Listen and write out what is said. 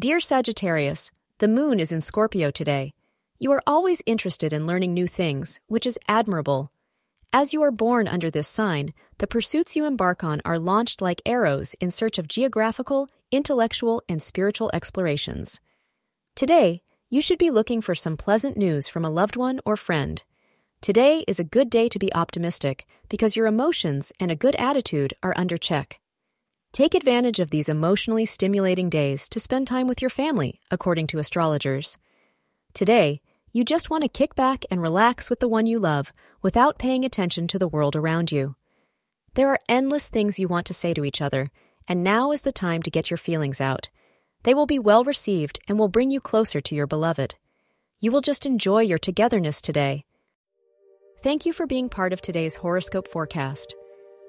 Dear Sagittarius, the moon is in Scorpio today. You are always interested in learning new things, which is admirable. As you are born under this sign, the pursuits you embark on are launched like arrows in search of geographical, intellectual, and spiritual explorations. Today, you should be looking for some pleasant news from a loved one or friend. Today is a good day to be optimistic because your emotions and a good attitude are under check. Take advantage of these emotionally stimulating days to spend time with your family, according to astrologers. Today, you just want to kick back and relax with the one you love without paying attention to the world around you. There are endless things you want to say to each other, and now is the time to get your feelings out. They will be well received and will bring you closer to your beloved. You will just enjoy your togetherness today. Thank you for being part of today's horoscope forecast.